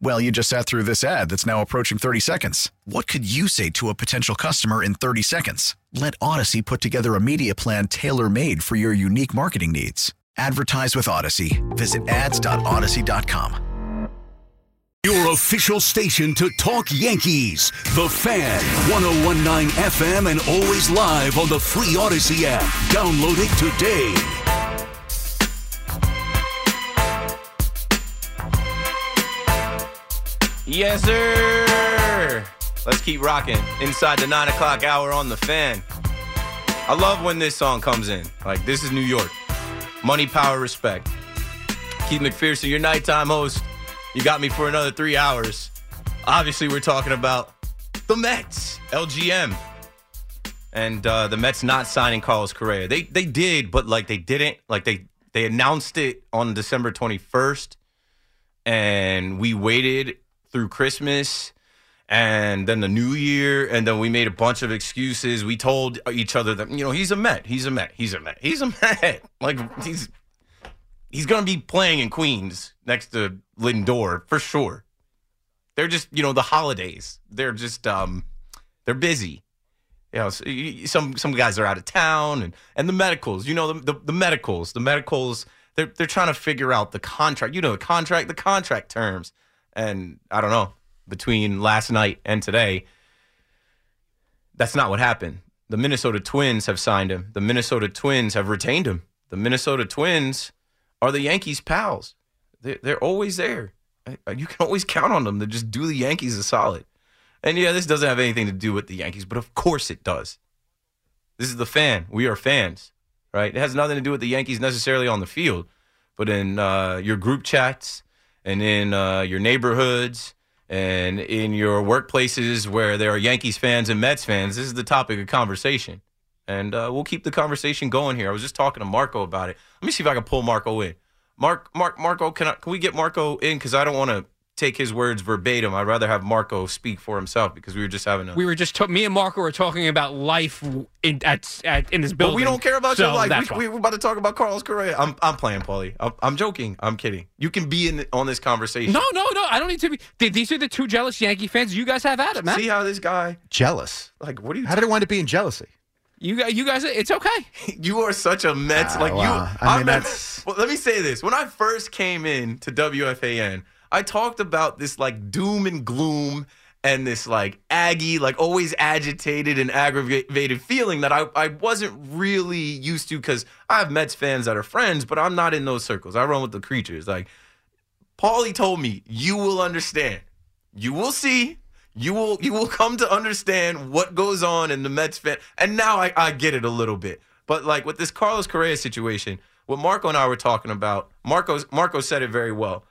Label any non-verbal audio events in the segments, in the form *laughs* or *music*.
Well, you just sat through this ad that's now approaching 30 seconds. What could you say to a potential customer in 30 seconds? Let Audacy put together a media plan tailor made for your unique marketing needs. Advertise with Audacy. Visit ads.audacy.com. Your official station to talk Yankees. The Fan, 1019 FM, and always live on the free Audacy app. Download it today. Yes, sir. Let's keep rocking inside the nine o'clock hour on the fan. I love when this song comes in. Like, this is New York. Money, power, respect. Keith McPherson, your nighttime host. You got me for another three hours. Obviously, we're talking about the Mets, LGM. And uh, the Mets not signing Carlos Correa. They they did, but like they didn't. Like they they announced it on December 21st. And we waited through Christmas and then the new year and then we made a bunch of excuses. We told each other that you know he's a met he's a met he's a met he's a met. *laughs* Like he's he's gonna be playing in queens next to lindor for sure. They're just you know the holidays. They're just um they're busy. You know some some guys are out of town and and the medicals you know the the, the medicals the medicals they're they're trying to figure out the contract you know the contract the contract terms and I don't know, between last night and today, that's not what happened. The Minnesota Twins have signed him. The Minnesota Twins have retained him. The Minnesota Twins are the Yankees' pals. They're, always there. You can always count on them to just do the Yankees a solid. And yeah, this doesn't have anything to do with the Yankees, but of course it does. This is the fan. We are fans, right? It has nothing to do with the Yankees necessarily on the field, but in uh, your group chats, and in uh, your neighborhoods and in your workplaces where there are Yankees fans and Mets fans, this is the topic of conversation. And uh, we'll keep the conversation going here. I was just talking to Marco about it. Let me see if I can pull Marco in. Mark, Mark, Marco, can I, can we get Marco in? Because I don't want to take his words verbatim. I'd rather have Marco speak for himself because we were just having a. We were just to- me and Marco were talking about life in at, at in this building. But we don't care about so your life. We, we, are about to talk about Carlos Correa. I'm I'm playing, Paulie. I'm, I'm, joking. I'm kidding. You can be in on this conversation. No, no, no. I don't need to be. These are the two jealous Yankee fans. You guys have at it, man. See how this guy jealous. Like, what are you? How did it wind up being jealousy? You guys, you guys, it's okay. *laughs* you are such a Mets. Ah, like wow. you, I I mean, that's. *laughs* Well, let me say this: when I first came in to WFAN, I talked about this like doom and gloom and this like aggy, like always agitated and aggravated feeling that I, I wasn't really used to because I have Mets fans that are friends, but I'm not in those circles. I run with the creatures. Like Paulie told me, you will understand. You will see. You will you will come to understand what goes on in the Mets fan. And now I, I get it a little bit. But like with this Carlos Correa situation, what Marco and I were talking about, Marco Marco said it very well.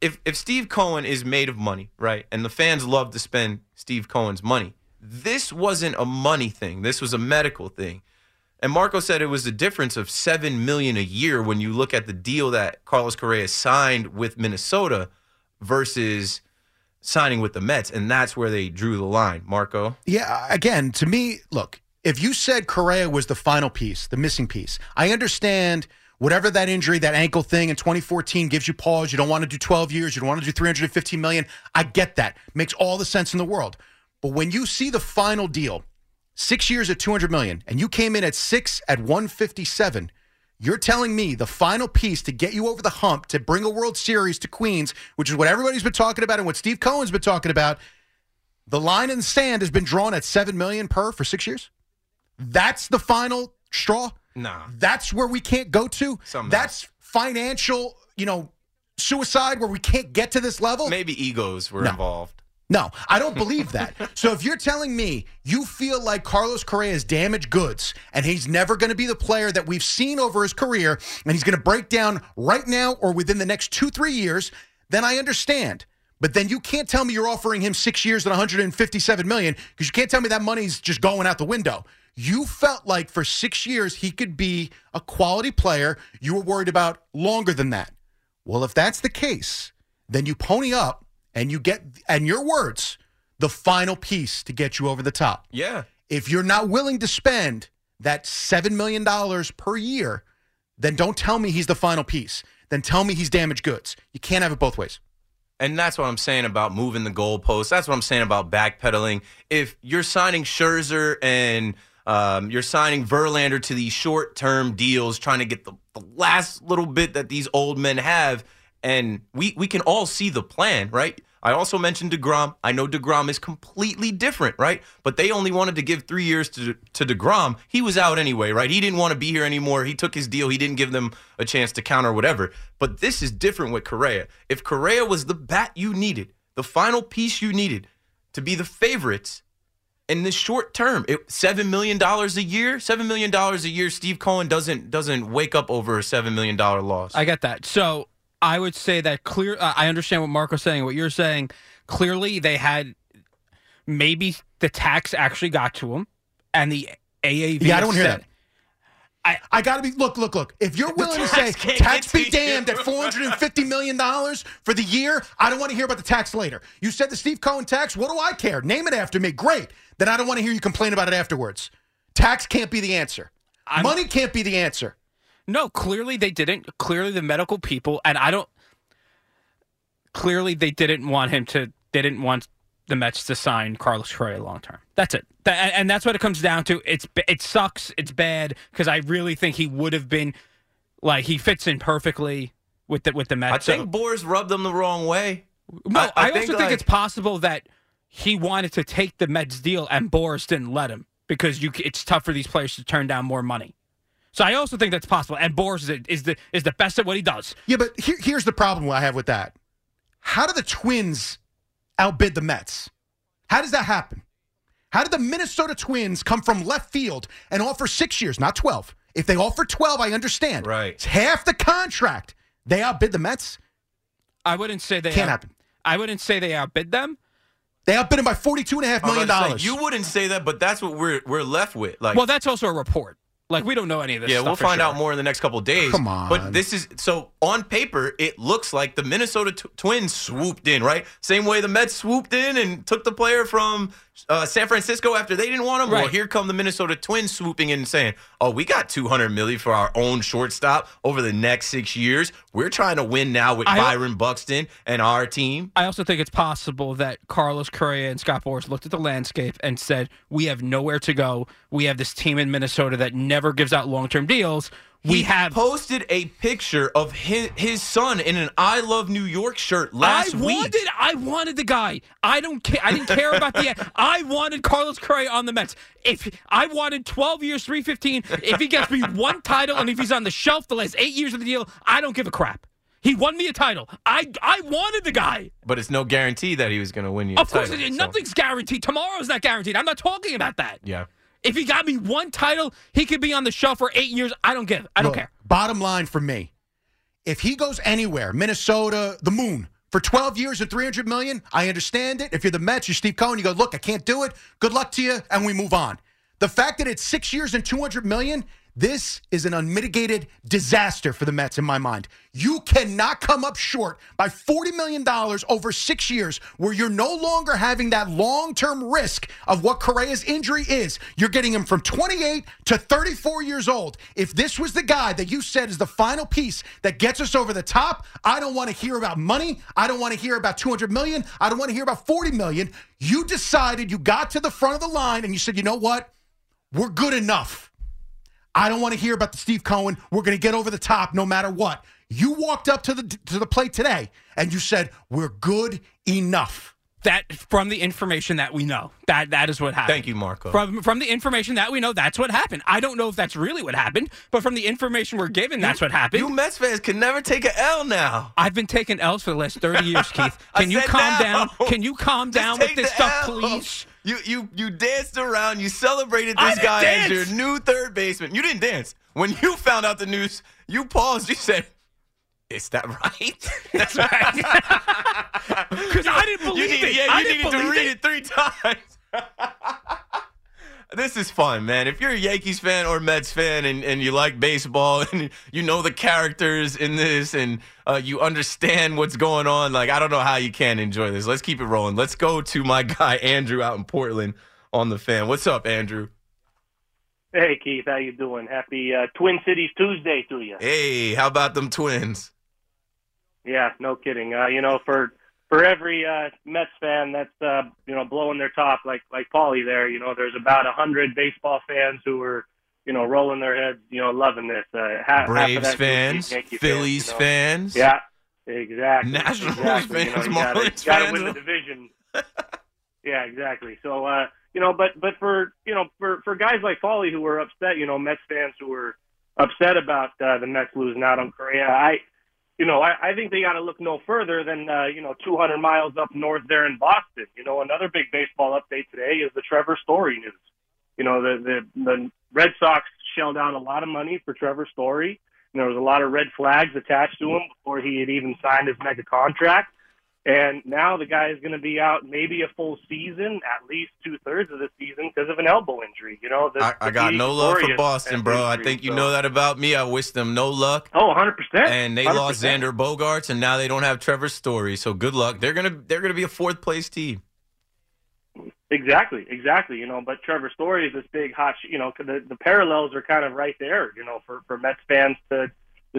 If if Steve Cohen is made of money, right, and the fans love to spend Steve Cohen's money, this wasn't a money thing. This was a medical thing. And Marco said it was the difference of seven million a year when you look at the deal that Carlos Correa signed with Minnesota versus signing with the Mets, and that's where they drew the line. Marco, Yeah, again, to me, look, if you said Correa was the final piece, the missing piece, I understand whatever that injury, that ankle thing in 2014 gives you pause. You don't want to do 12 years. You don't want to do 315 million. I get that. Makes all the sense in the world. But when you see the final deal, six years at 200 million, and you came in at six at 157, you're telling me the final piece to get you over the hump to bring a World Series to Queens, which is what everybody's been talking about and what Steve Cohen's been talking about, the line in the sand has been drawn at seven million per for six years. That's the final straw? Nah. That's where we can't go to. Something That's financial, you know, suicide where we can't get to this level. Maybe egos were No. involved. No, I don't *laughs* believe that. so if you're telling me you feel like Carlos Correa is damaged goods and he's never going to be the player that we've seen over his career and he's going to break down right now or within the next two, three years, then I understand. But then you can't tell me you're offering him six years at 157 million because you can't tell me that money's just going out the window. You felt like for six years he could be a quality player. You were worried about longer than that. Well, if that's the case, then you pony up and you get, and your words, the final piece to get you over the top. Yeah. If you're not willing to spend that $7 million per year, then don't tell me he's the final piece. Then tell me he's damaged goods. You can't have it both ways. And that's what I'm saying about moving the goalposts. That's what I'm saying about backpedaling. If you're signing Scherzer and um, you're signing Verlander to these short term deals, trying to get the, the last little bit that these old men have, and we, we can all see the plan, right? I also mentioned DeGrom. I know DeGrom is completely different, right? But they only wanted to give three years to, to DeGrom. He was out anyway, right? He didn't want to be here anymore. He took his deal. He didn't give them a chance to counter whatever. But this is different with Correa. If Correa was the bat you needed, the final piece you needed to be the favorites in this short term, it, seven million dollars a year, seven million dollars a year. Steve Cohen doesn't doesn't wake up over a seven million dollar loss. I get that. So I would say that clear. Uh, I understand what Marco's saying. What you're saying, clearly they had maybe the tax actually got to them, and the AAV. Yeah, I don't hear that. I I got to be look, look, look. If you're willing to say tax *laughs* can't tax get be to you. damned at 450 million dollars for the year, I don't want to hear about the tax later. You said the Steve Cohen tax. What do I care? Name it after me. Great. Then I don't want to hear you complain about it afterwards. Tax can't be the answer. I'm- Money can't be the answer. No, clearly they didn't. Clearly the medical people, and I don't. Clearly they didn't want him to. They didn't want the Mets to sign Carlos Correa long term. That's it. That, and, that's what it comes down to. It's it sucks. It's bad because I really think he would have been like he fits in perfectly with the with the Mets. I think So- Boras rubbed them the wrong way. no, I, I also think, think like- it's possible that he wanted to take the Mets deal and Boras didn't let him because you. It's tough for these players to turn down more money. So I also think that's possible. And Boras is, is the is the best at what he does. Yeah, but here, here's the problem I have with that. How do the Twins outbid the Mets? How does that happen? How did the Minnesota Twins come from left field and offer six years, not 12? If they offer 12, I understand. Right. It's half the contract. They outbid the Mets. I wouldn't say they Can't out- happen. I wouldn't say they outbid them. They outbid him by $42.5 I was million. about to say, dollars. you wouldn't say that, but that's what we're we're left with. Like, Well, that's also a report. Like we don't know any of this. yeah, stuff we'll for find sure. out more in the next couple of days. Come on. But this is so on paper, it looks like the Minnesota t- Twins swooped in, right? Same way the Mets swooped in and took the player from uh, San Francisco after they didn't want him. Well, here come the Minnesota Twins swooping in and saying, "Oh, we got 200 million for our own shortstop over the next six years. We're trying to win now with I- Byron Buxton and our team." I also think it's possible that Carlos Correa and Scott Boras looked at the landscape and said, "We have nowhere to go. We have this team in Minnesota that never gives out long-term deals. We he have." posted a picture of his, his son in an "I Love New York" shirt last I week. wanted, I wanted the guy. I don't care. I didn't care about the. *laughs* I wanted Carlos Correa on the Mets. If I wanted 12 years, 315. If he gets me one title, and if he's on the shelf the last eight years of the deal, I don't give a crap. He won me a title. I I wanted the guy. But it's no guarantee that he was going to win you. a Of course, title, it- so- nothing's guaranteed. Tomorrow's not guaranteed. I'm not talking about that. Yeah. If he got me one title, he could be on the shelf for eight years. I don't give. I don't Look, care. Bottom line for me, if he goes anywhere, Minnesota, the moon, for 12 years and 300 million, I understand it. If you're the Mets, you're Steve Cohen, you go, look, I can't do it. Good luck to you, and we move on. The fact that it's six years and 200 million, this is an unmitigated disaster for the Mets in my mind. You cannot come up short by $40 million over six years where you're no longer having that long term risk of what Correa's injury is. You're getting him from 28 to 34 years old. If this was the guy that you said is the final piece that gets us over the top, I don't want to hear about money. I don't want to hear about 200 million. I don't want to hear about 40 million. You decided you got to the front of the line and you said, you know what? We're good enough. I don't want to hear about the Steve Cohen. We're going to get over the top no matter what. You walked up to the to the plate today and you said, "We're good enough." That from the information that we know, that that is what happened. Thank you, Marco. From from the information that we know, that's what happened. I don't know if that's really what happened, but from the information we're given, that's what happened. You Mets fans can never take an L now. I've been taking L's for the last thirty *laughs* years, Keith. Can you calm now. down? Can you calm Just down with this stuff, L. please? You you you danced around. You celebrated this guy as your new third baseman. You didn't dance when you found out the news. You paused. You said, "Is that right?" *laughs* That's right. *laughs* Because I didn't you believe needed, it. yeah, I you didn't needed to believe read it. it three times. this is fun, man. If you're a Yankees fan or Mets fan and, and you like baseball *laughs* and you know the characters in this and uh, you understand what's going on, like I don't know how you can enjoy this. Let's keep it rolling. Let's go to my guy Andrew out in Portland on the fan. What's up, Andrew? Hey Keith, how you doing? Happy uh, Twin Cities Tuesday to you. Hey, how about them twins? Yeah, no kidding. Uh, you know, for for every uh, Mets fan that's uh, you know blowing their top like like Paulie there, you know, there's about a hundred baseball fans who are you know rolling their heads, you know, loving this. Uh, half, half Braves that fans, Phillies you know. fans. Yeah, exactly. Nationals exactly. fans, you know, you gotta, gotta win the division. yeah, exactly. So, uh, you know, but but for you know for for guys like Paulie who were upset, you know, Mets fans who were upset about uh, the Mets losing out on Correa, I. You know, I, I think they got to look no further than uh, you know 200 miles up north there in Boston. You know, another big baseball update today is the Trevor Story news. You know, the the the Red Sox shelled out a lot of money for Trevor Story. And there was a lot of red flags attached to him before he had even signed his mega contract. And now the guy is going to be out maybe a full season, at least two thirds of the season, because of an elbow injury. You know, the, I, I got no love for Boston, bro. I think you so- know that about me. I wish them no luck. Oh, 100 percent. and they lost Xander Bogaerts, and now they don't have Trevor Story. So good luck. They're gonna they're gonna be a fourth place team. Exactly, exactly. You know, but Trevor Story is this big hot. sh- You know, the the parallels are kind of right there. You know, for for Mets fans to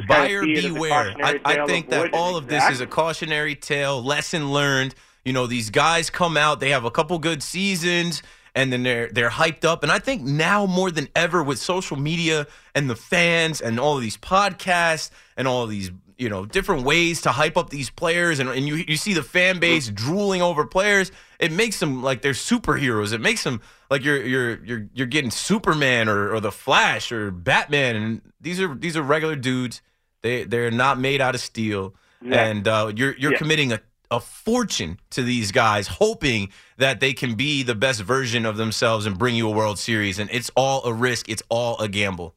Buyer of see it as a beware. I, I think that all of this is a cautionary tale, lesson learned. You know, these guys come out, they have a couple good seasons, and then they're they're hyped up. And I think now more than ever with social media and the fans and all of these podcasts and all of these you know different ways to hype up these players and, and you, you see the fan base drooling over players it makes them like they're superheroes it makes them like you're you're you're you're getting superman or, or the flash or batman and these are these are regular dudes they they're not made out of steel Yeah. and uh, you're you're Yeah. committing a a fortune to these guys, hoping that they can be the best version of themselves and bring you a World Series. And it's all a risk. It's all a gamble.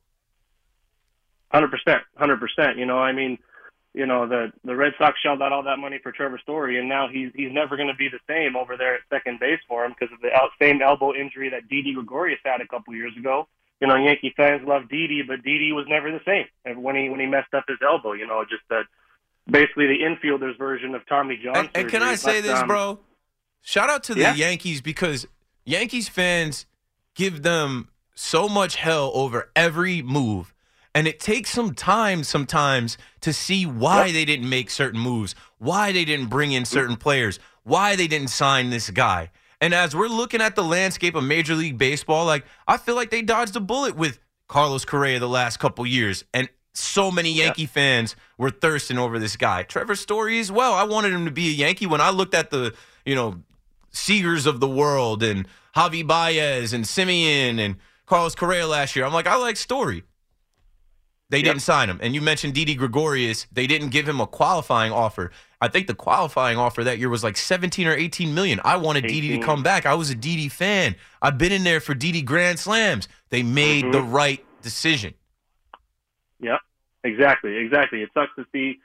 Hundred percent, hundred percent. You know, I mean, you know, the the Red Sox shelled out all that money for Trevor Story, and now he's he's never going to be the same over there at second base for him because of the same elbow injury that Didi Gregorius had a couple years ago. You know, Yankee fans love Didi, but Didi was never the same And when he when he messed up his elbow. You know, just that basically the infielder's version of Tommy John. And, and can. I say But, this, um, bro? Shout out to the Yeah. Yankees because Yankees fans give them so much hell over every move. And it takes some time sometimes to see why they didn't make certain moves, why they didn't bring in certain players, why they didn't sign this guy. And as we're looking at the landscape of Major League Baseball, like I feel like they dodged a bullet with Carlos Correa the last couple years. And so many Yankee fans were thirsting over this guy. Trevor Story as well. I wanted him to be a Yankee when I looked at the, you know, Seagers of the world and Javi Baez and Semien and Carlos Correa last year. I'm like, I like Story. They didn't sign him. And you mentioned Didi Gregorius. They didn't give him a qualifying offer. I think the qualifying offer that year was like 17 or 18 million. I wanted Didi to come back. I was a Didi fan. I've been in there for Didi Grand Slams. They made Mm-hmm. the right decision. Yep, exactly, exactly. It sucks to see,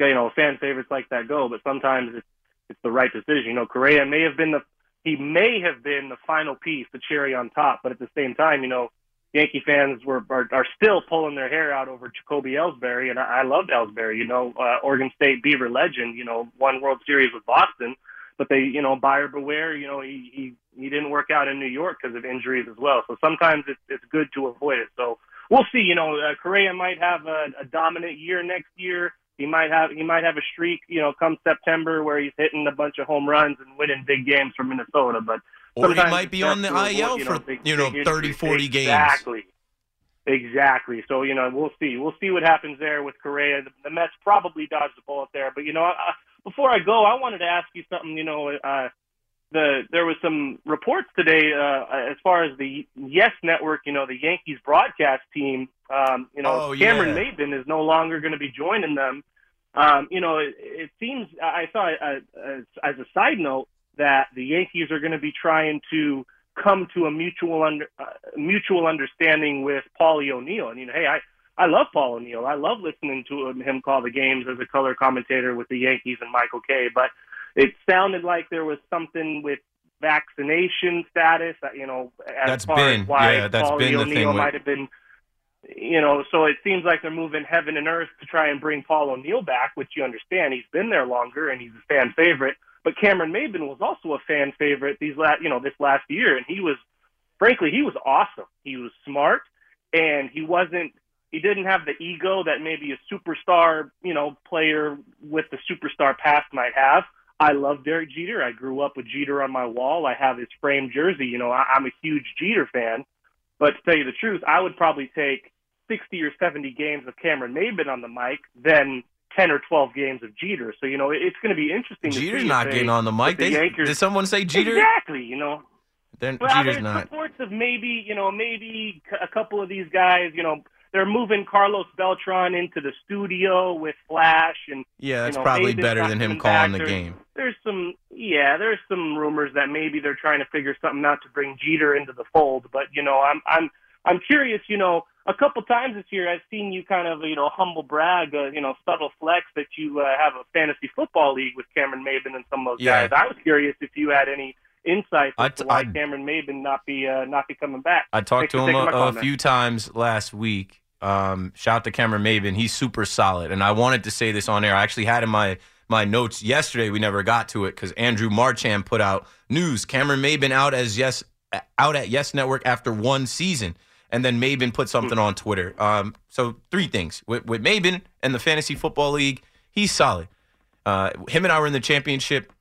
you know, fan favorites like that go, but sometimes it's it's the right decision. You know, Correa may have been the he may have been the final piece, the cherry on top, but at the same time, you know, Yankee fans were are, are still pulling their hair out over Jacoby Ellsbury, and I, I loved Ellsbury. You know, uh, Oregon State Beaver legend. You know, won World Series with Boston, but they, you know, buyer beware. You know, he he he didn't work out in New York because of injuries as well. So sometimes it's it's good to avoid it. So we'll see. You know, uh, Correa might have a, a dominant year next year. He might have he might have a streak. You know, come September where he's hitting a bunch of home runs and winning big games for Minnesota. But Or he might be on the IL you for, big- you know, big 30, injuries. 40 games. Exactly. Exactly. So you know, we'll see. We'll see what happens there with Correa. The, the Mets probably dodged the bullet there, but you know, uh, before I go, I wanted to ask you something. You know, uh, the there was some reports today uh, as far as the Yes Network, you know, the Yankees broadcast team. Um, you know, Oh, Cameron yeah. Maybin is no longer going to be joining them. Um, you know, it, it seems I saw uh, as, as a side note that the Yankees are going to be trying to come to a mutual under, uh, mutual understanding with Paulie O'Neill. And you know, hey, I I love Paul O'Neill. I love listening to him, him call the games as a color commentator with the Yankees and Michael Kay. But it sounded like there was something with vaccination status. uh, You know, as That's far been- as why yeah, that's Paulie been the O'Neill thing might have been. You know, so it seems like they're moving heaven and earth to try and bring Paul O'Neill back, which you understand. He's been there longer and he's a fan favorite. But Cameron Maybin was also a fan favorite these last, you know, this last year, and he was, frankly, he was awesome. He was smart, and he wasn't. He didn't have the ego that maybe a superstar, you know, player with the superstar past might have. I love Derek Jeter. I grew up with Jeter on my wall. I have his framed jersey. You know, I, I'm a huge Jeter fan. But to tell you the truth, I would probably take 60 or 70 games of Cameron Maybin on the mic than 10 or 12 games of Jeter. So, you know, it's going to be interesting to Jeter's not getting on the mic. the They- Yankees- did someone say Jeter? Exactly, you know. Then Well, Jeter's there's not. reports of maybe, you know, maybe a couple of these guys, you know, they're moving Carlos Beltran into the studio with Flash and Yeah, that's you know, probably better than him calling back. the There's- game. There's some, yeah, there's some rumors that maybe they're trying to figure something out to bring Jeter into the fold. But you know, I'm, I'm, I'm curious. You know, a couple times this year, I've seen you kind of, you know, humble brag, uh, you know, subtle flex that you uh, have a fantasy football league with Cameron Maybin and some of those Yeah. guys. I was curious if you had any insights as I- to why I- Cameron Maybin not be, uh, not be coming back. I talked Thanks to him a, a few times last week. Um, shout out to Cameron Maybin. He's super solid, and I wanted to say this on air. I actually had in my my notes yesterday. We never got to it because Andrew Marchand put out news. Cameron Maybin out as yes out at Yes Network after one season, and then Maybin put something on Twitter. Um, so three things with, with Maybin and the fantasy football league. He's solid. Uh, him and I were in the championship.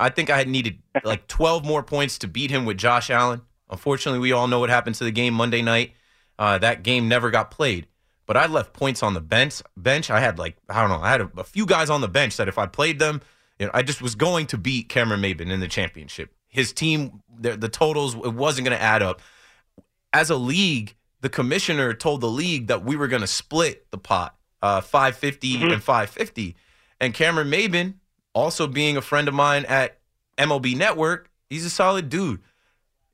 I think I had needed *laughs* like 12 more points to beat him with Josh Allen. Unfortunately, we all know what happened to the game Monday night. Uh, that game never got played. But I left points on the bench. Bench. I had like I don't know. I had a, a few guys on the bench that if I played them, you know, I just was going to beat Cameron Maybin in the championship. His team, the, the totals, it wasn't going to add up. As a league, the commissioner told the league that we were going to split the pot, uh, 550 and 550. And Cameron Maybin, also being a friend of mine at MLB Network, he's a solid dude.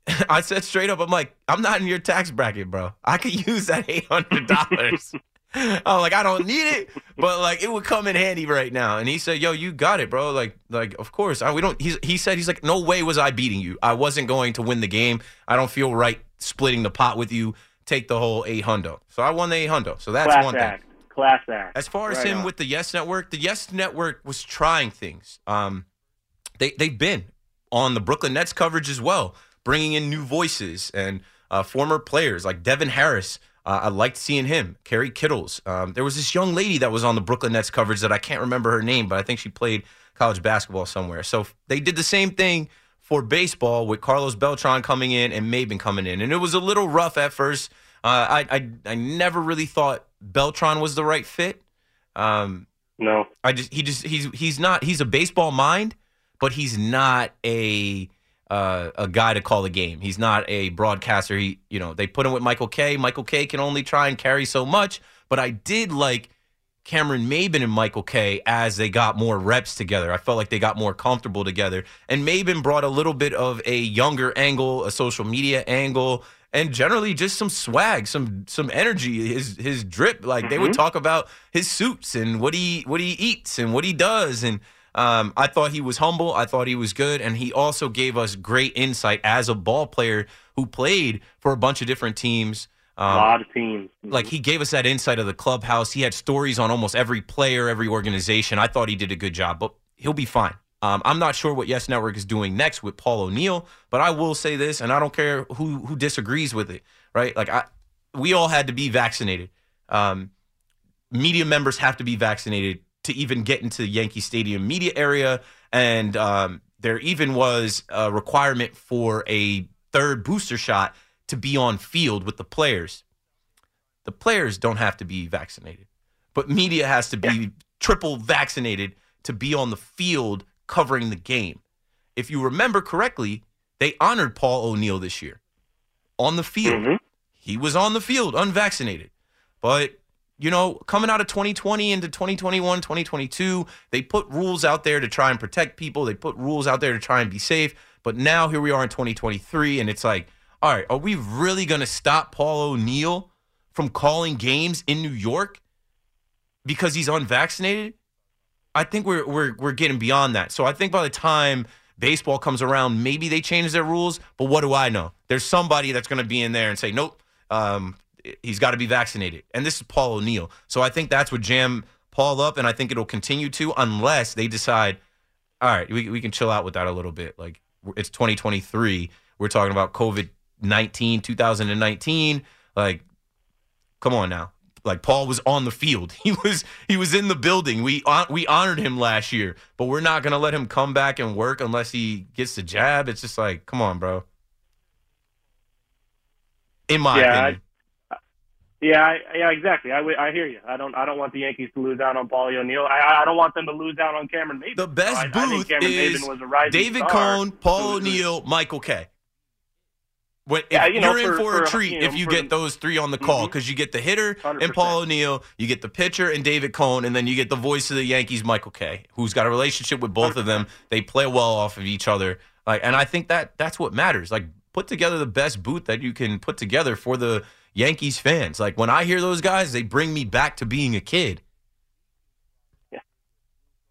*laughs* I said straight up, I'm like, I'm not in your tax bracket, bro. I could *laughs* use that eight hundred dollars. *laughs* *laughs* I'm like, I don't need it, but like it would come in handy right now. And he said, Yo, you got it, bro. Like, like of course. I, we don't. He's, he said, he's like, no way was I beating you. I wasn't going to win the game. I don't feel right splitting the pot with you. Take the whole eight hundo. So I won the eight hundo. So that's Class one act. thing. Class act. As far as Right him on. with the Yes Network, the Yes Network was trying things. Um, they they've been on the Brooklyn Nets coverage as well, bringing in new voices and uh, former players like Devin Harris. Uh, I liked seeing him. Kerry Kittles. Um, there was this young lady that was on the Brooklyn Nets coverage that I can't remember her name, but I think she played college basketball somewhere. So they did the same thing for baseball with Carlos Beltran coming in and Maybin coming in, and it was a little rough at first. Uh, I, I I never really thought Beltran was the right fit. Um, no. I just he just he's he's not he's a baseball mind, but he's not a uh, a guy to call the game. He's not a broadcaster. He you know they put him with Michael Kay. Michael Kay. can only try and carry so much. But I did like Cameron Maybin and Michael Kay. as they got more reps together. I felt like they got more comfortable together. And Maybin brought a little bit of a younger angle, a social media angle, and generally just some swag, some some energy. His his drip, like they would talk about his suits and what he what he eats and what he does. And um, I thought he was humble. I thought he was good, and he also gave us great insight as a ball player who played for a bunch of different teams. a Um, lot of teams. like he gave us that insight of the clubhouse. He had stories on almost every player, every organization. I thought he did a good job, but he'll be fine. Um, I'm not sure what Yes Network is doing next with Paul O'Neill, but I will say this, and I don't care who who disagrees with it. Right? Like I, we all had to be vaccinated. Um, media members have to be vaccinated to even get into the Yankee Stadium media area, and um, there even was a requirement for a third booster shot to be on field with the players the players don't have to be vaccinated, but media has to be triple vaccinated to be on the field covering the game. if you remember correctly, they honored Paul O'Neill this year on the field. Mhm. He was on the field unvaccinated. But, you know, coming out of 2020 into 2021, 2022, they put rules out there to try and protect people. They put rules out there to try and be safe. But now here we are in 2023, and it's like, all right, are we really going to stop Paul O'Neill from calling games in New York because he's unvaccinated? I think we're we're we're getting beyond that. So I think by the time baseball comes around, maybe they change their rules. But what do I know? There's somebody that's going to be in there and say, nope, um, he's got to be vaccinated. And this is Paul O'Neill. So I think that's what jam Paul up, and I think it'll continue to unless they decide, all right, we we can chill out with that a little bit. Like it's 2023, we're talking about COVID 19, 2019. Like, come on now. Like Paul was on the field. *laughs* He was he was in the building. We hon- we honored him last year, but we're not gonna let him come back and work unless he gets the jab. It's just like, come on, bro. In my Yeah, opinion, Yeah, I, yeah, exactly. I, I hear you. I don't I don't want the Yankees to lose out on Paulie O'Neill. I I don't want them to lose out on Cameron Maybin. the best I, I booth Cameron is Maybin was a rising David. Cone, Paul O'Neill, Michael Kay. When, if Yeah, you you're in for- for, a treat you know, if you get those three on the call Mhm. because you get the hitter and 100%. Paul O'Neill, you get the pitcher and David Cone, and then you get the voice of the Yankees, Michael Kay, who's got a relationship with both of them. They play well off of each other, like, and I think that that's what matters. Like, put together the best booth that you can put together for the Yankees fans. Like when I hear those guys, they bring me back to being a kid. Yeah,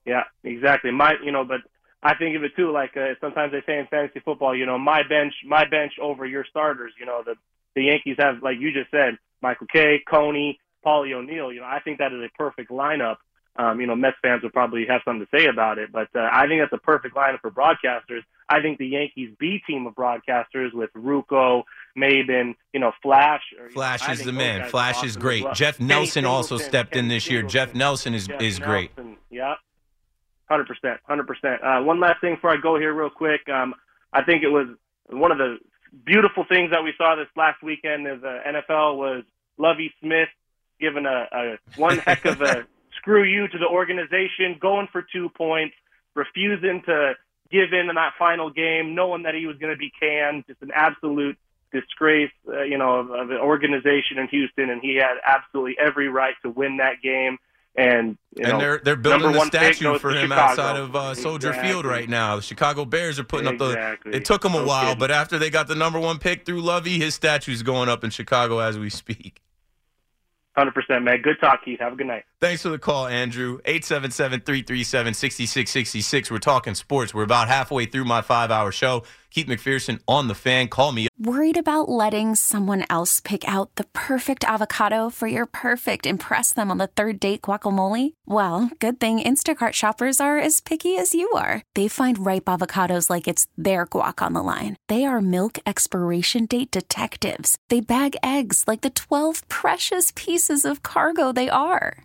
yeah, exactly. My, you know, but I think of it too. Like uh, sometimes they say in fantasy football, you know, my bench, my bench over your starters. You know, the the Yankees have, like you just said, Michael Kay, Coney, Paulie O'Neill. You know, I think that is a perfect lineup. Um, you know, Mets fans would probably have something to say about it, but uh, I think that's a perfect lineup for broadcasters. I think the Yankees B team of broadcasters with Ruocco, Maybin, you know, Flash. Or, you know, Flash is the man. Flash awesome is great. well. Jeff Nelson also stepped in this year. Jeff Nelson is Jeff is great. Nelson, Yeah, hundred percent, hundred percent. Uh, One last thing before I go here, real quick. Um, I think it was one of the beautiful things that we saw this last weekend. Is uh, NFL was Lovie Smith giving a, a one heck of a *laughs* screw you to the organization, going for two points, refusing to give in in that final game, knowing that he was going to be canned. Just an absolute disgrace, uh, you know, of, of an organization in Houston, and he had absolutely every right to win that game. And you and know, they're they're building one statue for him Chicago. outside of uh, Soldier Exactly. Field right now. The Chicago Bears are putting up the. It took them a No while, kidding. but after they got the number one pick through Lovie, his statue's going up in Chicago as we speak. Hundred percent, man. Good talk, Keith. Have a good night. Thanks for the call, Andrew. 877-337-6666. We're talking sports. We're about halfway through my five-hour show. Keith McPherson on the fan. Call me. Worried about letting someone else pick out the perfect avocado for your perfect impress them on the third date guacamole? Well, good thing Instacart shoppers are as picky as you are. They find ripe avocados like it's their guac on the line. They are milk expiration date detectives. They bag eggs like the 12 precious pieces of cargo they are.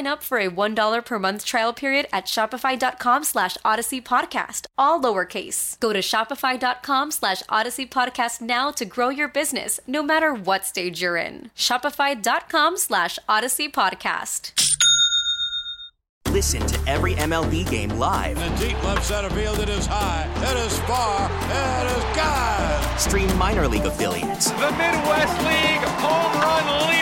up for a $1 per month trial period at Shopify.com slash Audacy Podcast, all lowercase. Go to Shopify.com slash Audacy Podcast now to grow your business, no matter what stage you're in. Shopify.com slash Audacy Podcast. Listen to every MLB game live. In the deep left center field, it is high, it is far, it is God. Stream minor league affiliates. The Midwest League home run leader.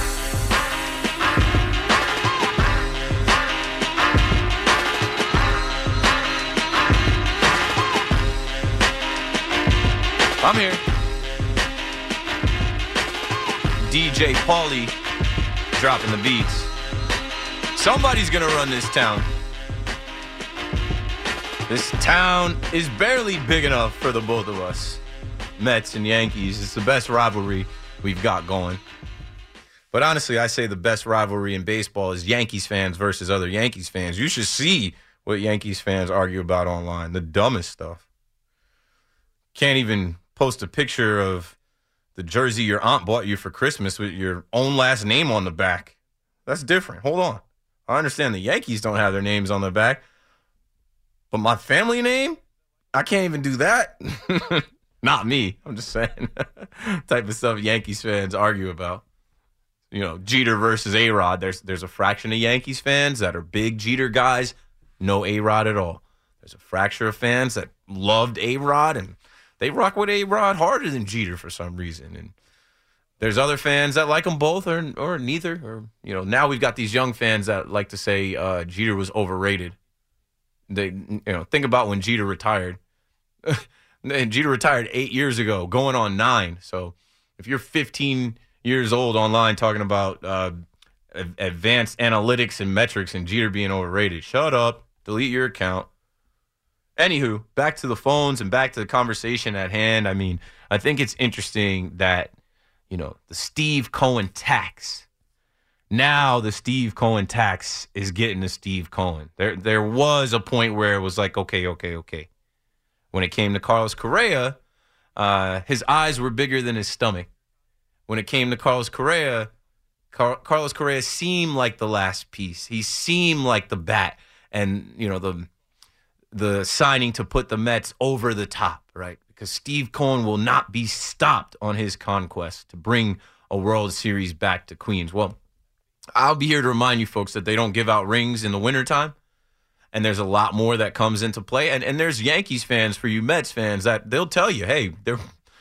I'm here. DJ Paulie dropping the beats. Somebody's gonna run this town. This town is barely big enough for the both of us. Mets and Yankees. It's the best rivalry we've got going. But honestly, I say the best rivalry in baseball is Yankees fans versus other Yankees fans. You should see what Yankees fans argue about online. The dumbest stuff. Can't even post a picture of the jersey your aunt bought you for Christmas with your own last name on the back. That's different. Hold on. I understand the Yankees don't have their names on the back, but my family name, I can't even do that. *laughs* Not me. I'm just saying. *laughs* type of stuff Yankees fans argue about. You know, Jeter versus A Rod. There's there's a fraction of Yankees fans that are big Jeter guys, no A Rod at all. There's a fraction of fans that loved A Rod and they rock with A Rod harder than Jeter for some reason. And there's other fans that like them both or or neither. Or you know, now we've got these young fans that like to say uh, Jeter was overrated. They you know think about when Jeter retired. *laughs* and Jeter retired eight years ago, going on nine. So if you're 15 years old online talking about uh, advanced analytics and metrics and Jeter being overrated, shut up, delete your account. Anywho, back to the phones and back to the conversation at hand. I mean, I think it's interesting that, you know, the Steve Cohen tax. Now the Steve Cohen tax is getting to Steve Cohen. There there was a point where it was like, okay, okay, okay. When it came to Carlos Correa, uh, his eyes were bigger than his stomach. When it came to Carlos Correa, Car- Carlos Correa seemed like the last piece. He seemed like the bat, and you know the the signing to put the Mets over the top, right? Because Steve Cohen will not be stopped on his conquest to bring a World Series back to Queens. Well, I'll be here to remind you folks that they don't give out rings in the wintertime. And there's a lot more that comes into play. And and there's Yankees fans for you Mets fans that they'll tell you, hey, there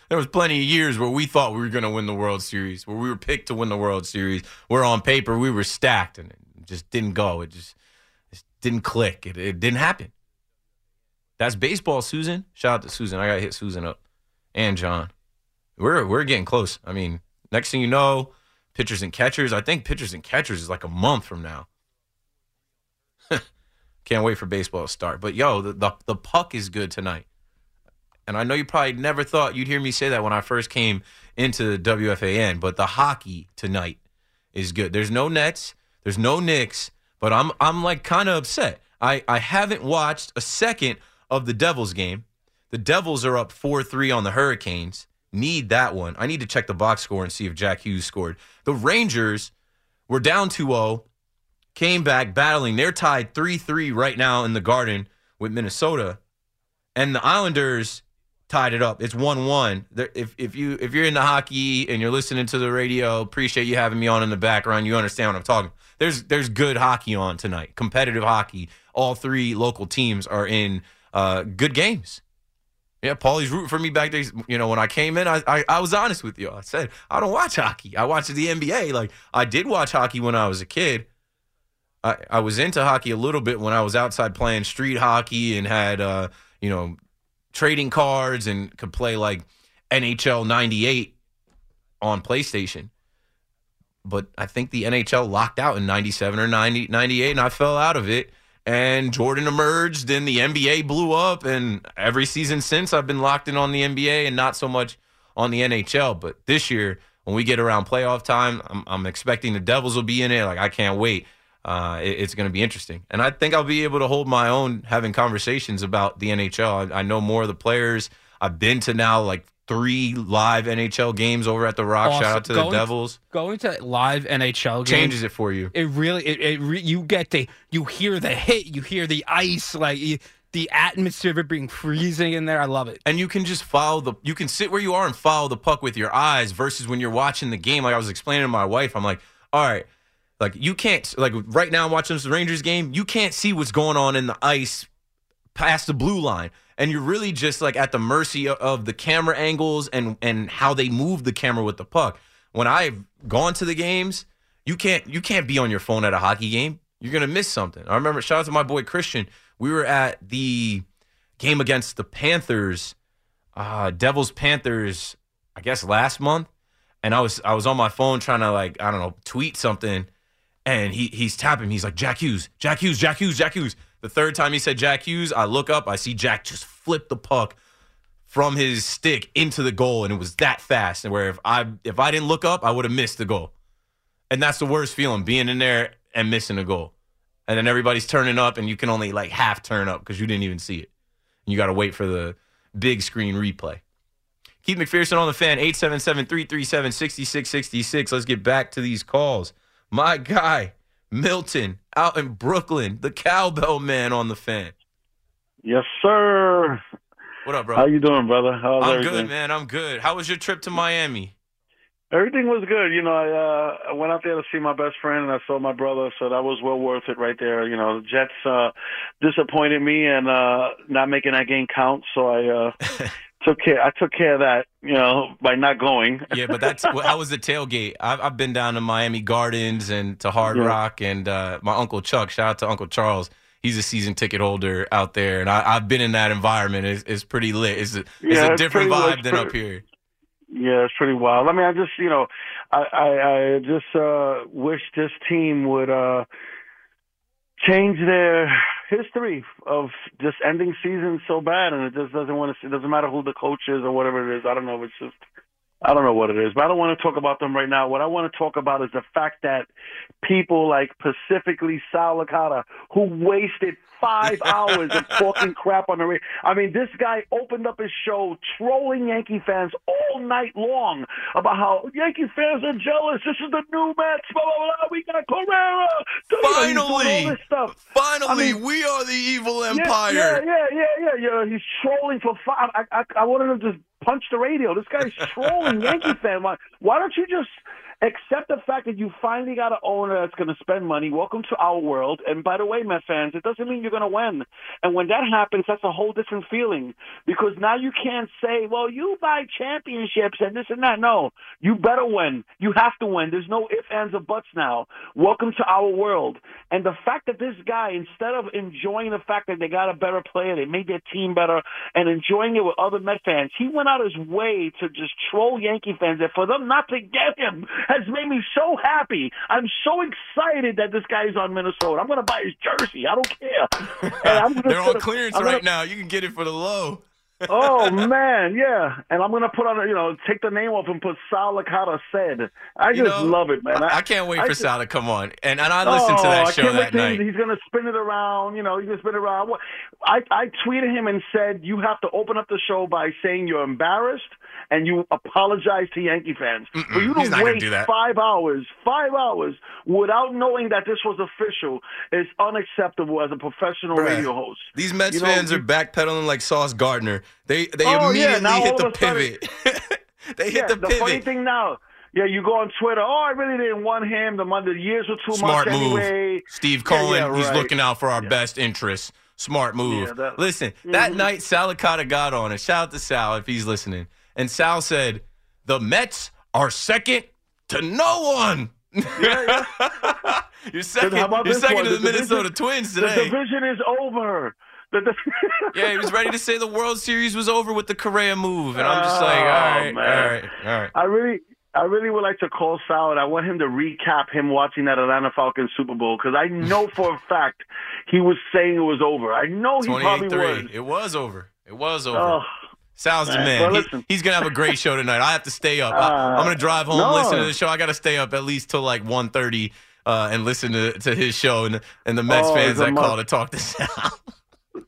there was plenty of years where we thought we were going to win the World Series, where we were picked to win the World Series. Where on paper we were stacked, and it just didn't go. It just, just didn't click. It, it didn't happen. That's baseball, Susan. Shout out to Susan. I gotta hit Susan up and John. We're we're getting close. I mean, next thing you know, pitchers and catchers. I think pitchers and catchers is like a month from now. *laughs* Can't wait for baseball to start. But yo, the, the the puck is good tonight. And I know you probably never thought you'd hear me say that when I first came into WFAN, but the hockey tonight is good. There's no Nets, there's no Knicks, but I'm I'm like kind of upset. I, I haven't watched a second of the Devils game. The Devils are up 4 3 on the Hurricanes. Need that one. I need to check the box score and see if Jack Hughes scored. The Rangers were down 2 0, came back battling. They're tied 3 3 right now in the Garden with Minnesota. And the Islanders tied it up. It's 1 1. If, if, you, if you're into hockey and you're listening to the radio, appreciate you having me on in the background. You understand what I'm talking There's, there's good hockey on tonight, competitive hockey. All three local teams are in uh, good games. Yeah, Paulie's rooting for me back there. You know, when I came in, I, I I was honest with you. I said I don't watch hockey. I watch the NBA. Like I did watch hockey when I was a kid. I I was into hockey a little bit when I was outside playing street hockey and had uh you know trading cards and could play like NHL '98 on PlayStation. But I think the NHL locked out in 97 or 90, 98, and I fell out of it. And Jordan emerged, and the NBA blew up. And every season since, I've been locked in on the NBA and not so much on the NHL. But this year, when we get around playoff time, I'm, I'm expecting the Devils will be in it. Like, I can't wait. Uh, it- it's going to be interesting. And I think I'll be able to hold my own having conversations about the NHL. I, I know more of the players. I've been to now like three live NHL games over at the Rock. Shout out to the Devils. Going to live NHL games Changes it for you. It really, it, it re, you get the, you hear the hit, you hear the ice, like you, the atmosphere of it being freezing in there. I love it. and you can just follow the you can sit where you are and follow the puck with your eyes versus when you're watching the game like i was explaining to my wife i'm like all right like you can't like right now i'm watching this rangers game you can't see what's going on in the ice past the blue line and you're really just like at the mercy of, the camera angles and and how they move the camera with the puck. When i've gone to the games you can't you can't be on your phone at a hockey game. You're gonna miss something. I remember shout out to my boy christian. We were at the game against the Panthers, uh, Devils Panthers, I guess last month, and I was I was on my phone trying to like I don't know tweet something, and he he's tapping. He's like Jack Hughes, Jack Hughes, Jack Hughes, Jack Hughes. The third time he said Jack Hughes, I look up, I see Jack just flip the puck from his stick into the goal, and it was that fast. And where if I if I didn't look up, I would have missed the goal. And that's the worst feeling, being in there and missing a goal. And then everybody's turning up, and you can only like half turn up because you didn't even see it. And You got to wait for the big screen replay. Keith McPherson on the fan, 877 337 6666. Let's get back to these calls. My guy, Milton, out in Brooklyn, the cowbell man on the fan. Yes, sir. What up, bro? How you doing, brother? How's I'm everything? good, man. I'm good. How was your trip to Miami? Everything was good. You know, I uh I went out there to see my best friend and I saw my brother, so that was well worth it right there. You know, the Jets uh disappointed me and uh not making that game count, so I uh *laughs* took care I took care of that, you know, by not going. *laughs* Yeah, but that's how was the tailgate? I've, I've been down to Miami Gardens and to Hard Yeah. Rock, and uh, my uncle Chuck. Shout out to Uncle Charles. He's a season ticket holder out there, and I, I've been in that environment. It's, it's pretty lit. It's a, it's Yeah, a it's different pretty- vibe than up here. Yeah, it's pretty wild. I mean, I just, you know, I I, I just uh wish this team would uh change their history of just ending seasons so bad, and it just doesn't want to. It doesn't matter who the coach is or whatever it is. I don't know. It's just. I don't know what it is, but I don't want to talk about them right now. What I want to talk about is the fact that people like Pacifically Sal Licata, who wasted five *laughs* hours of talking crap on the radio. I mean, this guy opened up his show trolling Yankee fans all night long about how Yankee fans are jealous. This is the new Mets. Blah blah blah. We got Correa. Finally! Finally, I mean- we are the evil empire. Yeah, yeah, yeah, yeah, yeah. He's trolling for five. I, I, I wanted to just punch the radio. This guy's trolling *laughs* Yankee fan. Why, why don't you just accept the fact that you finally got an owner that's going to spend money? Welcome to our world. And by the way, Met fans, it doesn't mean you're going to win. And when that happens, that's a whole different feeling because now you can't say, "Well, you buy championships and this and that." No, you better win. You have to win. There's no ifs, ands, or buts now. Welcome to our world. And the fact that this guy, instead of enjoying the fact that they got a better player, they made their team better, and enjoying it with other Met fans, he went out his way to just troll Yankee fans. And for them not to get him has made me so happy. I'm so excited that this guy's on Minnesota. I'm going to buy his jersey. I don't care. *laughs* Gonna- They're on clearance I'm right gonna- now. You can get it for the low. Oh man, yeah. And I'm gonna put on, you know, take the name off and put Sal Licata said. I You just know, love it, man. I, I can't wait I for just- Sal to come on, and and I listened to Oh, that I show that night. He's, gonna spin it around. You know, he's gonna spin it around. I I tweeted him and said you have to open up the show by saying you're embarrassed and you apologize to Yankee fans for you to wait do that. five hours, five hours without knowing that this was official is unacceptable as a professional radio host. These Mets You fans are backpedaling like Sauce Gardner. They they Oh, yeah, immediately now hit the a sudden- pivot. *laughs* they hit yeah, the pivot. the pivot. funny thing now, yeah, you go on Twitter. Oh, I really didn't want him. The month, the years were too Smart much move. anyway. Steve Cohen, yeah, he's right. looking out for our best interests. Smart move. Yeah, that- Listen, that Mhm. night Sal Licata got on it. Shout out to Sal if he's listening. And Sal said, "The Mets are second to no one." *laughs* you're second. You're second one? to the, division- Minnesota Twins today. The division is over. The, the, yeah, he was ready to say the World Series was over with the Correa move, and I'm just like, all Oh, right, man. all right, all right. I really, I really would like to call Sal and I want him to recap him watching that Atlanta Falcons Super Bowl because I know for a fact he was saying it was over. I know he probably was. It was over. It was over. Oh, Sal's the man. man. Well, He- he's gonna have a great show tonight. I have to stay up. I, Uh, I'm gonna drive home, no. listen to the show. I got to stay up at least till like 1.30 uh, and listen to, to his show and and the Mets Oh, fans that call to talk to Sal.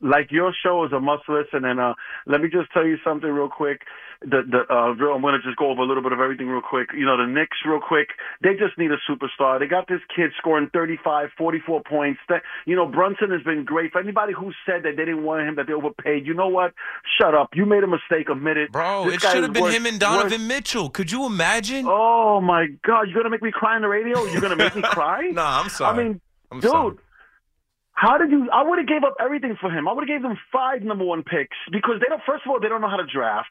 Like your show is a must listen. And uh, let me just tell you something real quick. The the uh, real, I'm going to just go over a little bit of everything real quick. You know, the Knicks real quick. They just need a superstar. They got this kid scoring 35, 44 points. That you know, Brunson has been great. For anybody who said that they didn't want him, that they overpaid, you know what? Shut up. You made a mistake. Admit it, Bro, This it should have been worth- him and Donovan worth- Mitchell. Could you imagine? Oh my God! You're gonna make me cry on the radio? You're gonna make me *laughs* cry? Nah, I'm sorry. I mean, I'm dude, sorry. How did you? I would have gave up everything for him. I would have gave them five number one picks because they don't. First of all, they don't know how to draft.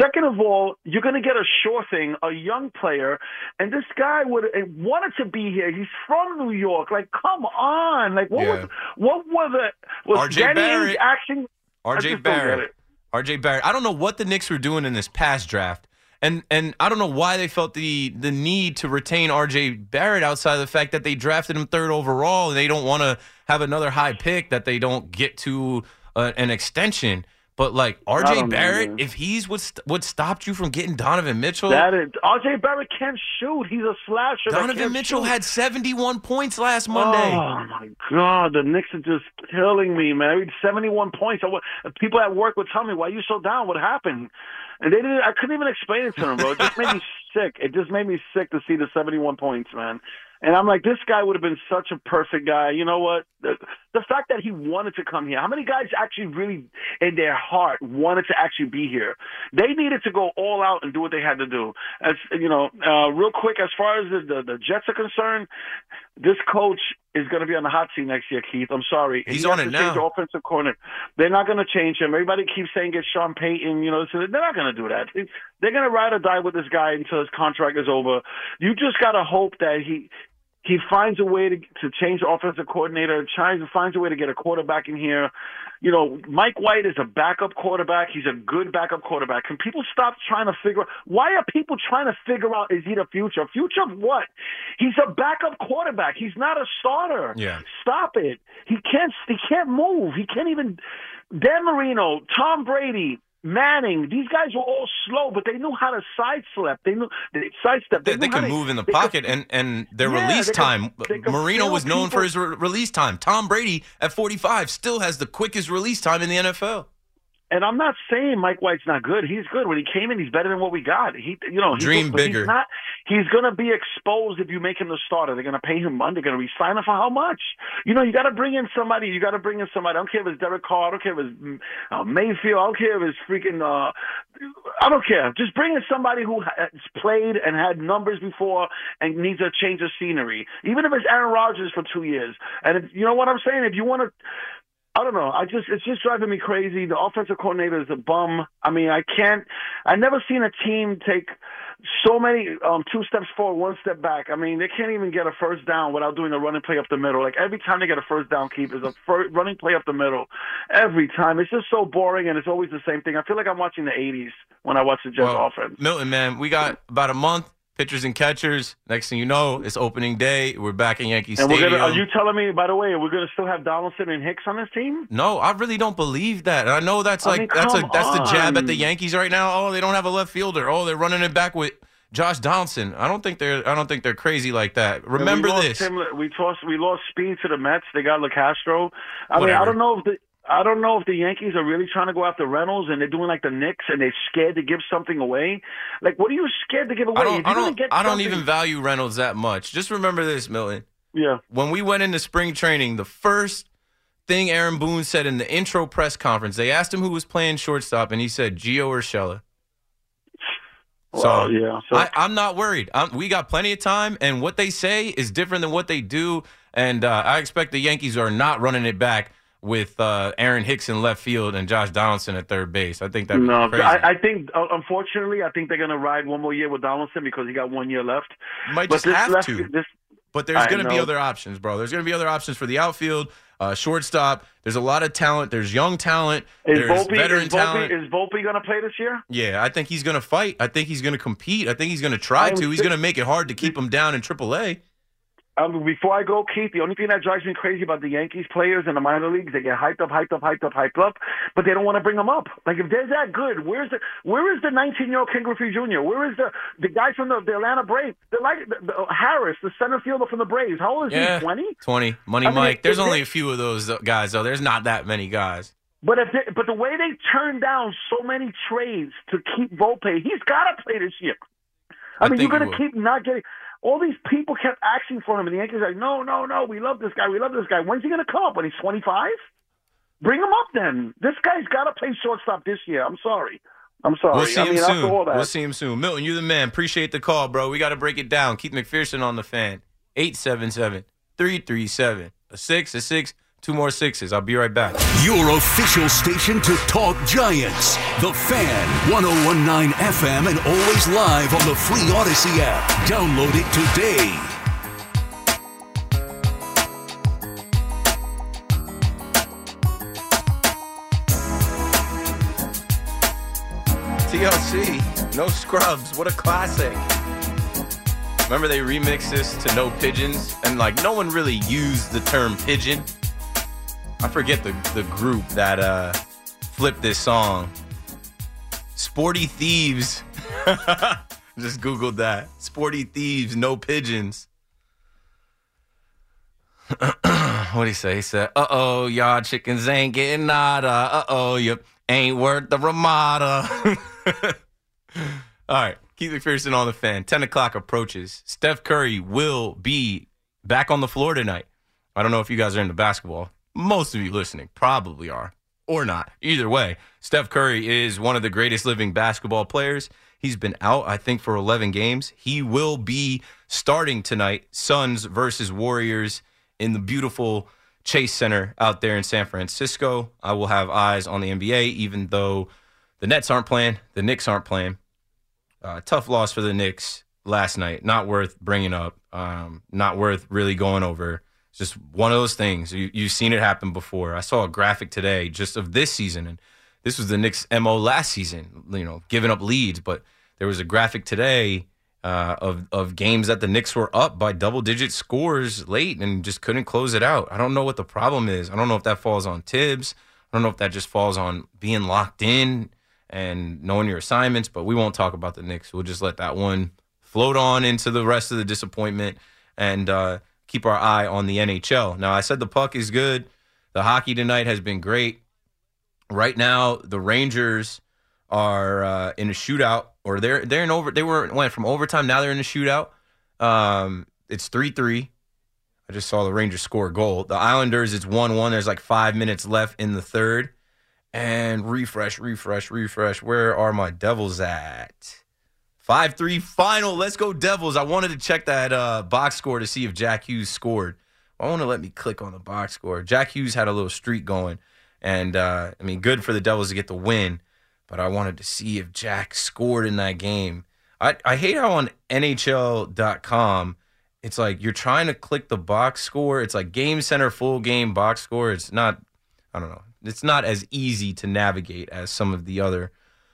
Second of all, you're going to get a sure thing, a young player, and this guy would uh, wanted to be here. He's from New York. Like, come on! Like, what Yeah. was what were the was R.J. Danny Barrett. action? RJ just don't get Barrett. RJ Barrett. I don't know what the Knicks were doing in this past draft. And and I don't know why they felt the the need to retain RJ Barrett outside of the fact that they drafted him third overall and they don't want to have another high pick that they don't get to uh, an extension. But like RJ don't know, Barrett, if he's what st- what stopped you from getting Donovan Mitchell, That is R.J. Barrett can't shoot. He's a slasher. Donovan Mitchell shoot. had 71 points last Monday. Oh my God, the Knicks are just killing me, man. I mean, Seventy-one points. People at work would tell me, "Why are you so down? What happened?" And they didn't. I couldn't even explain it to them, bro. It just made me sick. It just made me sick to see the seventy-one points, man. And I'm like, this guy would have been such a perfect guy. You know what? The, the fact that he wanted to come here. How many guys actually really, in their heart, wanted to actually be here? They needed to go all out and do what they had to do. As you know, uh, real quick, as far as the, the the Jets are concerned, this coach is going to be on the hot seat next year, Keith. I'm sorry. He's He on it now. the offensive corner. They're not going to change him. Everybody keeps saying get Sean Payton. You know, so they're not going to do that. They're going to ride or die with this guy until his contract is over. You just got to hope that he he finds a way to to change the offensive coordinator, tries finds a way to get a quarterback in here. You know, Mike White is a backup quarterback. He's a good backup quarterback. Can people stop trying to figure? out Why are people trying to figure out is he the future? Future of what? He's a backup quarterback. He's not a starter. Yeah. Stop it. He can't. He can't move. He can't even. Dan Marino, Tom Brady. Manning, these guys were all slow, but they knew how to sidestep. They knew they sidestep. They, they how could to- move in the they could- pocket, and, and their Yeah, release time. could Marino was known for his re- release time. Tom Brady at 45 still has the quickest release time in the NFL. And I'm not saying Mike White's not good. He's good. When he came in, he's better than what we got. He, you know, he's Dream bigger. He's not. He's going to be exposed if you make him the starter. They're going to pay him money. They're going to resign him for how much? You know, you got to bring in somebody. You got to bring in somebody. I don't care if it's Derek Carr. I don't care if it's mm, uh, Mayfield. I don't care if it's freaking. Uh, I don't care. Just bring in somebody who has played and had numbers before and needs a change of scenery. Even if it's Aaron Rodgers for two years. And if, you know what I'm saying? If you want to I don't know. I just it's just driving me crazy. The offensive coordinator is a bum. I mean, I can't. I never seen a team take so many um, two steps forward, one step back. I mean, they can't even get a first down without doing a running play up the middle. Like every time they get a first down, keep is a fir- running play up the middle. Every time, it's just so boring, and it's always the same thing. I feel like I'm watching the '80s when I watch the Jets Well, offense. Milton, man, we got about a month. Pitchers and catchers. Next thing you know, it's opening day. We're back in Yankee And we're Stadium. gonna. Are you telling me, by the way, are we're gonna still have Donaldson and Hicks on this team? No, I really don't believe that. And I know that's I like mean, that's a that's the jab at the. Yankees right now. Oh, they don't have a left fielder. Oh, they're running it back with Josh Donaldson. I don't think they're I don't think they're crazy like that. Remember we this. Tim, we lost. We lost speed to the Mets. They got LeCastro. I mean, I don't know if the. I don't know if the Yankees are really trying to go after Reynolds and they're doing like the Knicks and they're scared to give something away. Like, what are you scared to give away? I don't I don't I don't even value Reynolds that much. Just remember this, Milton. Yeah. When we went into spring training, the first thing Aaron Boone said in the intro press conference, they asked him who was playing shortstop, and he said Gio Urshela. So Well, yeah, so- I, I'm not worried. I'm, we got plenty of time, and what they say is different than what they do. And uh, I expect the Yankees are not running it back with uh, Aaron Hicks in left field and Josh Donaldson at third base. I think that No. I, I think uh, unfortunately, I think they're gonna ride one more year with Donaldson because he got one year left. Might But just have left- to. This, But there's going to be other options, bro. There's going to be other options for the outfield, uh, shortstop. There's a lot of talent. There's young talent. is there's Volpe, veteran is talent. Is Volpe gonna play this year? yeah, I think he's going to fight. I think he's going to compete. I think he's going to try I'm to. He's going to make it hard to keep him down in AAA. Um, before I go, Keith, the only thing that drives me crazy about the Yankees players in the minor leagues, they get hyped up, hyped up, hyped up, hyped up, but they don't want to bring them up. Like if they're that good, where's the where is the 19 year old Ken Griffey Jr.? Where is the the guy from the, the Atlanta Braves? They're like the, the, Harris, the center fielder from the Braves. How old is Yeah. he? 20. 20. Money I mean, Mike. There's only they- a few of those uh, guys, though. There's not that many guys. But if they, but the way they turned down so many trades to keep Volpe, he's got to play this year. I, I mean, you're going to keep not getting. All these people kept asking for him, and the Yankees are like, no, no, no, we love this guy, we love this guy. When's he going to come up? When he's 25? Bring him up then. This guy's got to play shortstop this year. I'm sorry. I'm sorry. We'll see I him mean, soon. after all that, We'll see him soon. Milton, you're the man. Appreciate the call, bro. We got to break it down. Keith McPherson on the fan. 877 337. A six, a six, two more sixes. I'll be right back. Your official station to talk Giants. The Fan, 1019 FM, and always live on the free Audacy app. Download it today. TLC, no scrubs. What a classic. Remember they remixed this to No Pigeons? And like no one really used the term pigeon. I forget the, the group that uh flipped this song. Sporty Thievz. *laughs* Just Googled that. Sporty Thievz, no pigeons. *clears throat* what do he say? He said, uh oh, y'all chickens ain't getting nada. Uh oh, you ain't worth the Ramada. *laughs* All right. Keith McPherson on the fan. 10 o'clock approaches. Steph Curry will be back on the floor tonight. I don't know if you guys are into basketball. Most of you listening probably are, or not. Either way, Steph Curry is one of the greatest living basketball players. He's been out, I think, for 11 games. He will be starting tonight, Suns versus Warriors in the beautiful Chase Center out there in San Francisco. I will have eyes on the NBA, even though the Nets aren't playing, the Knicks aren't playing. Uh, tough loss for the Knicks last night. Not worth bringing up. Um, not worth really going over. It's just one of those things. You, you've seen it happen before. I saw a graphic today just of this season, and this was the Knicks' mo last season. You know, giving up leads, but there was a graphic today uh, of of games that the Knicks were up by double digit scores late and just couldn't close it out. I don't know what the problem is. I don't know if that falls on Thibs. I don't know if that just falls on being locked in and knowing your assignments, but we won't talk about the Knicks. We'll just let that one float on into the rest of the disappointment and uh, keep our eye on the NHL. Now, I said the puck is good. The hockey tonight has been great. Right now, the Rangers are uh, in a shootout, or they're they're in over. They were went from overtime. Now they're in a shootout. Um, it's three three. I just saw the Rangers score a goal. The Islanders, it's one one. There's like five minutes left in the third and refresh, refresh, refresh. Where are my Devils at? 5 3 final. Let's go, Devils. I wanted to check that uh, box score to see if Jack Hughes scored. I want to let me click on the box score. Jack Hughes had a little streak going. And, uh, I mean, good for the Devils to get the win. But I wanted to see if Jack scored in that game. I, I hate how on NHL.com, it's like you're trying to click the box score. It's like game center, full game box score. It's not, I don't know it's not as easy to navigate as some of the other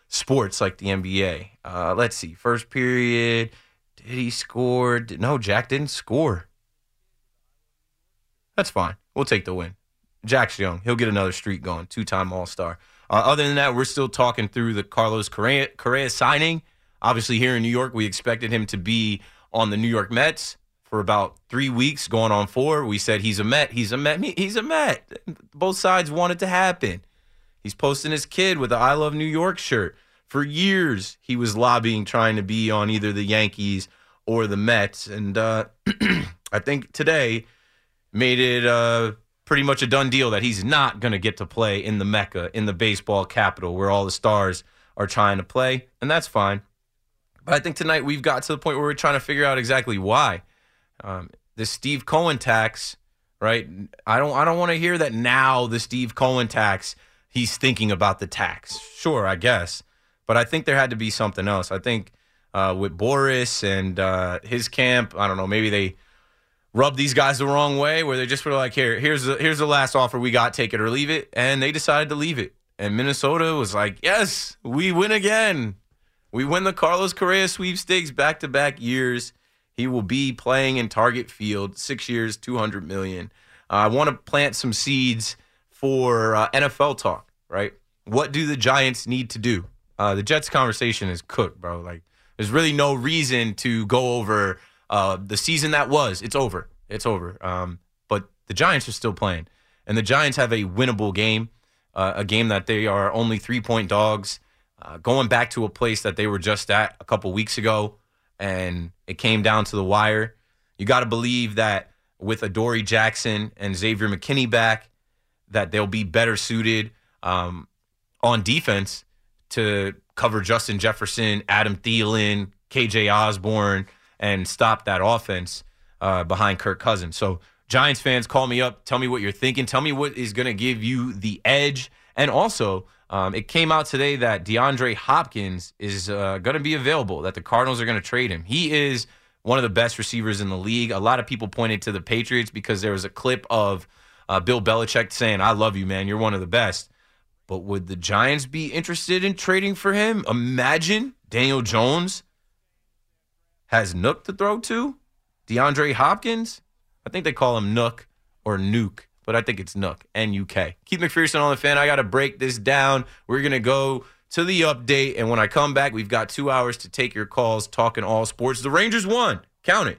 sports like the NBA. Uh, let's see. First period, did he score? Did, no, Jack didn't score. That's fine. We'll take the win. Jack's young. He'll get another streak going. Two time All Star. Uh, other than that, we're still talking through the Carlos Correa, Correa signing. Obviously, here in New York, we expected him to be on the New York Mets for about three weeks, going on four. We said he's a Met. He's a Met. He's a Met. Both sides want it to happen. He's posting his kid with the I Love New York shirt. For years, he was lobbying, trying to be on either the Yankees or the Mets. And uh, *clears throat* I think today made it uh, pretty much a done deal that he's not going to get to play in the Mecca, in the baseball capital, where all the stars are trying to play. And that's fine. But I think tonight we've got to the point where we're trying to figure out exactly why. Um, the Steve Cohen tax right? I don't I don't want to hear that now the Steve Cohen tax he's thinking about the tax. Sure, I guess, but I think there had to be something else. I think uh, with Boras and uh, his camp, I don't know, maybe they rubbed these guys the wrong way, where they just were like, "Here, here's the here's the last offer we got, take it or leave it," and they decided to leave it. And Minnesota was like, "Yes, we win again. We win the Carlos Correa sweepstakes back to back years." He will be playing in Target Field, six years, two hundred million. Uh, I want to plant some seeds for uh, NFL talk, right? What do the Giants need to do? Uh, the Jets conversation is cooked, bro. Like, there's really no reason to go over uh, the season that was. It's over. It's over. Um, but the Giants are still playing, and the Giants have a winnable game, uh, a game that they are only three point dogs, uh, going back to a place that they were just at a couple weeks ago and it came down to the wire. You got to believe that with Adoree Jackson and Xavier McKinney back, that they'll be better suited um, on defense to cover Justin Jefferson, Adam Thielen, KJ Osborn, and stop that offense uh, behind Kirk Cousins. So, Giants fans, call me up. Tell me what you're thinking. Tell me what is going to give you the edge. And also, um, it came out today that DeAndre Hopkins is uh, going to be available, that the Cardinals are going to trade him. He is one of the best receivers in the league. A lot of people pointed to the Patriots because there was a clip of uh, Bill Belichick saying, I love you, man. You're one of the best. But would the Giants be interested in trading for him? Imagine Daniel Jones has Nook to throw to. DeAndre Hopkins, I think they call him Nook or Nuke but I think it's Nook, N-U-K. Keith McPherson on the fan. I got to break this down. We're going to go to the update, and when I come back, we've got two hours to take your calls talking all sports. The Rangers won. Count it.